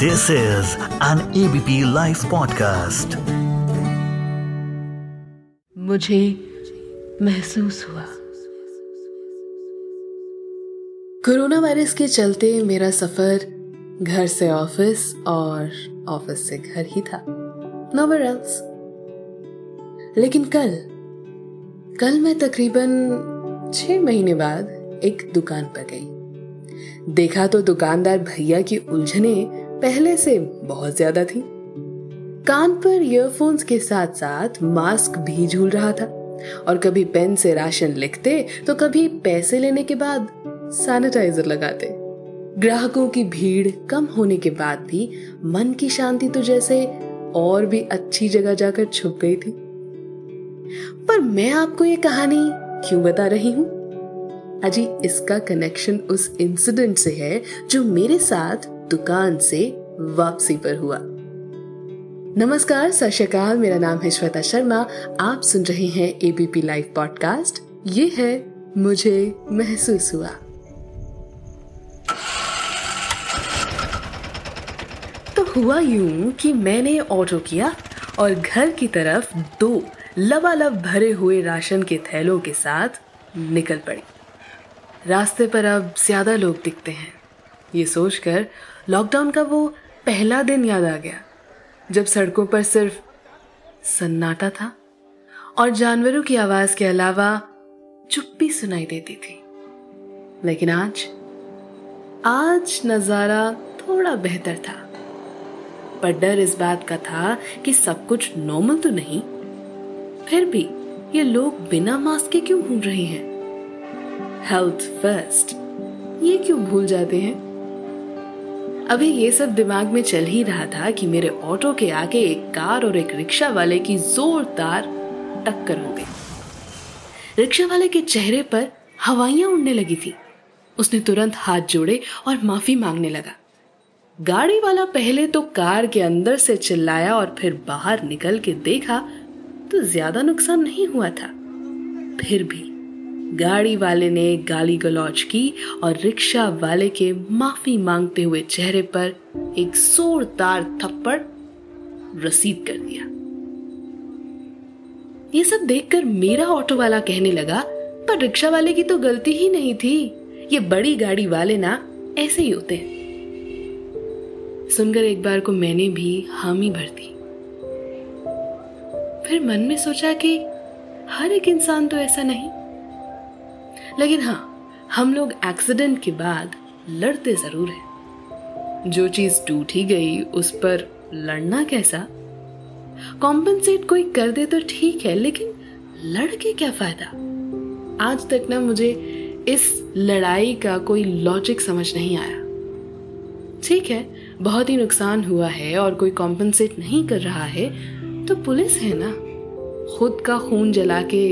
This is an ABP Life podcast. मुझे महसूस हुआ। कोरोना वायरस के चलते मेरा सफ़र घर से ऑफ़िस और ऑफ़िस से घर ही था। नोवर एल्स लेकिन कल कल मैं तकरीबन छह महीने बाद एक दुकान पर गई। देखा तो दुकानदार भैया की उलझने पहले से बहुत ज़्यादा थी। कान पर ईयरफोन्स के साथ साथ मास्क भी झूल रहा था। और कभी पेन से राशन लिखते तो कभी पैसे लेने के बाद सैनिटाइजर लगाते। ग्राहकों की भीड़ कम होने के बाद भी मन की शांति तो जैसे और भी अच्छी जगह जाकर छुप गई थी। पर मैं आपको ये कहानी क्यों बता रही हूँ? अजी, इसका कनेक्शन उस इंसिडेंट से है जो मेरे साथ दुकान से वापसी पर हुआ। नमस्कार, सत मेरा नाम है श्वेता शर्मा। आप सुन रहे हैं एबीपी लाइव पॉडकास्ट ये है, मुझे महसूस हुआ। तो हुआ यूँ कि मैंने ऑटो किया और घर की तरफ़ दो लबालब भरे हुए राशन के थैलों के साथ निकल पड़ी। रास्ते पर अब ज़्यादा लोग दिखते हैं। ये सोचकर लॉकडाउन का वो पहला दिन याद आ गया, जब सड़कों पर सिर्फ़ सन्नाटा था और जानवरों की आवाज़ के अलावा चुप्पी सुनाई देती थी। लेकिन आज आज नज़ारा थोड़ा बेहतर था। पर डर इस बात का था कि सब कुछ नॉर्मल तो नहीं, फिर भी ये लोग बिना मास्क के क्यों घूम रहे हैं? Health first. ये क्यों भूल जाते हैं? अभी ये सब दिमाग में चल ही रहा था कि मेरे ऑटो के आगे एक कार और एक रिक्शा वाले की जोरदार टक्कर हो गई। रिक्शा वाले के चेहरे पर हवाइयाँ उड़ने लगी थी। उसने तुरंत हाथ जोड़े और माफ़ी मांगने लगा। गाड़ी वाला पहले तो कार के अंदर से चिल्लाया और फिर बाहर निकल के देखा तो ज़्यादा नुकसान नहीं हुआ था। फिर भी गाड़ी वाले ने गाली गलौज की और रिक्शा वाले के माफ़ी मांगते हुए चेहरे पर एक जोरदार थप्पड़ रसीद कर दिया। ये सब देखकर मेरा ऑटो वाला कहने लगा, पर रिक्शा वाले की तो गलती ही नहीं थी। ये बड़ी गाड़ी वाले ना, ऐसे ही होते हैं। सुनकर एक बार को मैंने भी हामी भर दी। फिर मन में सोचा कि हर एक इंसान तो ऐसा नहीं। लेकिन हाँ हम लोग एक्सीडेंट के बाद लड़ते ज़रूर हैं। जो चीज़ टूट ही गई, उस पर लड़ना कैसा? कॉम्पनसेट कोई कर दे तो ठीक है, लेकिन लड़के क्या फ़ायदा? आज तक ना मुझे इस लड़ाई का कोई लॉजिक समझ नहीं आया। ठीक है, बहुत ही नुकसान हुआ है और कोई कॉम्पनसेट नहीं कर रहा है तो पुलिस है ना? खुद का खून जला के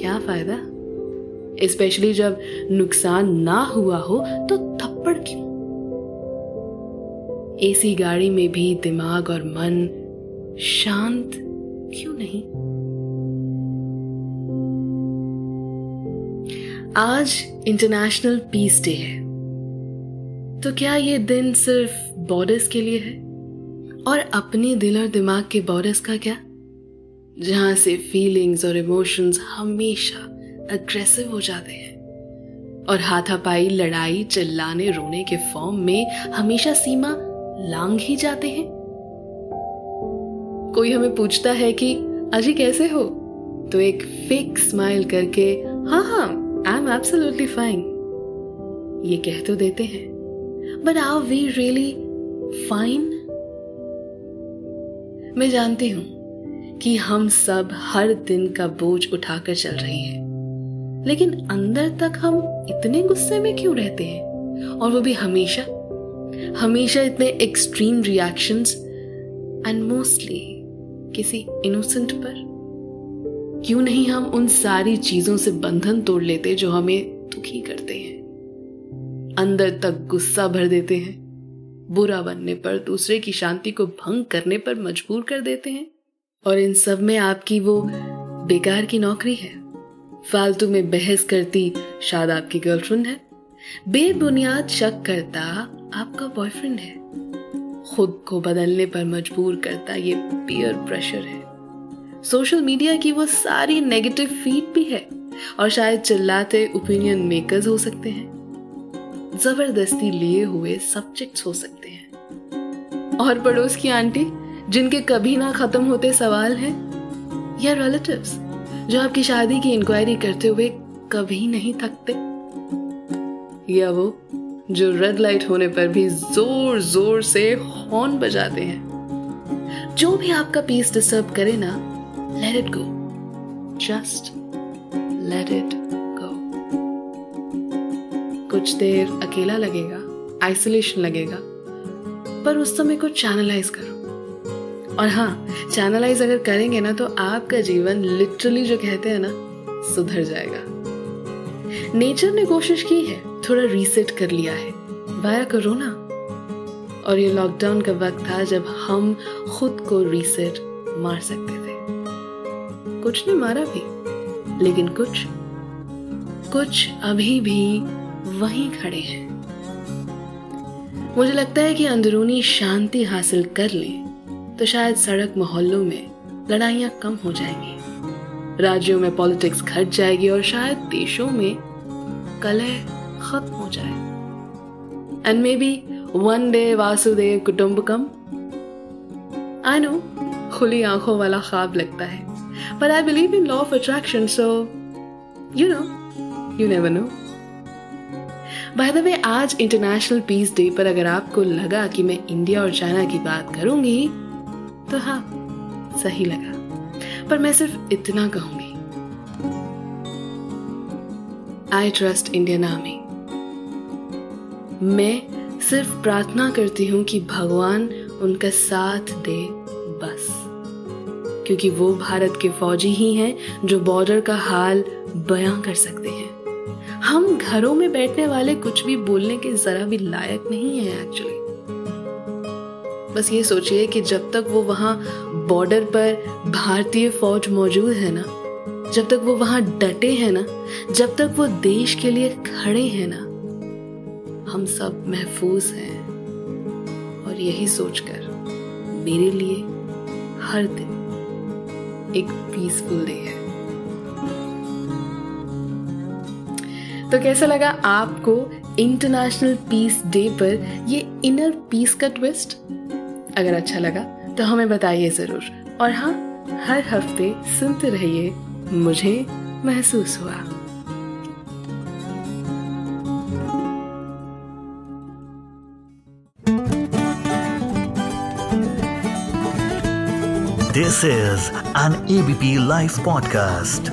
क्या फ़ायदा? स्पेशली जब नुकसान ना हुआ हो तो थप्पड़ क्यों? एसी गाड़ी में भी दिमाग और मन शांत क्यों नहीं? आज इंटरनेशनल पीस डे है। तो क्या ये दिन सिर्फ़ बॉर्डर्स के लिए है? और अपने दिल और दिमाग के बॉर्डर्स का क्या? जहाँ से फीलिंग्स और इमोशंस हमेशा अग्रेसिव हो जाते हैं। और हाथापाई, लड़ाई, चिल्लाने, रोने के फॉर्म में हमेशा सीमा लांग ही जाते हैं। कोई हमें पूछता है कि, अजी कैसे हो? तो एक फेक स्माइल करके हाँ हाँ आई एम एब्सोल्युटली फाइन ये कह तो देते हैं। But are we really fine मैं जानती हूँ कि हम सब हर दिन का बोझ उठाकर चल रहे हैं। लेकिन अंदर तक हम इतने गुस्से में क्यों रहते हैं? और वो भी हमेशा। हमेशा इतने एक्सट्रीम रिएक्शंस एंड मोस्टली किसी इनोसेंट पर। क्यों नहीं हम उन सारी चीज़ों से बंधन तोड़ लेते जो हमें दुखी करते हैं? अंदर तक गुस्सा भर देते हैं। बुरा बनने पर, दूसरे की शांति को भंग करने पर मजबूर कर देते हैं। और इन सब में आपकी वो बेकार की नौकरी है। फालतू में बहस करती, शायद आपकी गर्लफ्रेंड है। बेबुनियाद शक करता आपका बॉयफ्रेंड है। खुद को बदलने पर मजबूर करता ये पीयर प्रेशर है। सोशल मीडिया की वो सारी नेगेटिव फ़ीड भी है, और शायद चिल्लाते ओपिनियन मेकर्स हो सकते हैं। ज़बरदस्ती लिए हुए सब्जेक्ट्स हो सकते हैं। और पड़ोस की आंटी, जिनके कभी ना खत्म होते सवाल हैं, या रिलेटिव्स जो आपकी शादी की इंक्वायरी करते हुए कभी नहीं थकते? या वो, जो रेड लाइट होने पर भी ज़ोर ज़ोर से हॉर्न बजाते हैं? जो भी आपका पीस डिस्टर्ब करे ना let it go just let it go कुछ देर अकेला लगेगा आइसोलेशन लगेगा, पर उस समय को चैनलाइज करो। और हाँ चैनलाइज अगर करेंगे ना तो आपका जीवन लिटरली जो कहते हैं ना, सुधर जाएगा। नेचर ने कोशिश की है, थोड़ा रीसेट कर लिया है। वाया कोरोना और ये लॉकडाउन का वक्त था जब हम खुद को रीसेट मार सकते थे। कुछ ने मारा भी, लेकिन कुछ कुछ अभी भी वहीं खड़े हैं। मुझे लगता है कि अंदरूनी शांति हासिल कर लें। तो शायद सड़क मोहल्लों में लड़ाइयाँ कम हो जाएँगी। राज्यों में पॉलिटिक्स घट जाएगी और शायद देशों में कलह खत्म हो जाए। And may be one day Vasudev कुटुंबकम आई नो खुली आँखों वाला ख्वाब लगता है। पर I believe in law of attraction so you know you never know by the way आज इंटरनेशनल पीस डे पर अगर आपको लगा कि मैं इंडिया और चाइना की बात करूँगी तो हाँ सही लगा। पर मैं सिर्फ़ इतना कहूँगी। आई ट्रस्ट इंडियन आर्मी मैं सिर्फ़ प्रार्थना करती हूँ कि भगवान उनका साथ दे बस। क्योंकि वो भारत के फौजी ही हैं जो बॉर्डर का हाल बयां कर सकते हैं। हम घरों में बैठने वाले कुछ भी बोलने के जरा भी लायक नहीं है एक्चुअली बस ये सोचिए कि जब तक वो वहाँ बॉर्डर पर भारतीय फौज मौजूद है ना, जब तक वो वहाँ डटे हैं ना, जब तक वो देश के लिए खड़े हैं ना, हम सब महफूज हैं। और यही सोचकर मेरे लिए हर दिन एक पीसफुल डे है। तो कैसा लगा आपको इंटरनेशनल पीस डे पर ये इनर पीस का ट्विस्ट अगर अच्छा लगा तो हमें बताइए ज़रूर। और हाँ हर हफ़्ते सुनते रहिए, मुझे महसूस हुआ। This is an ABP live podcast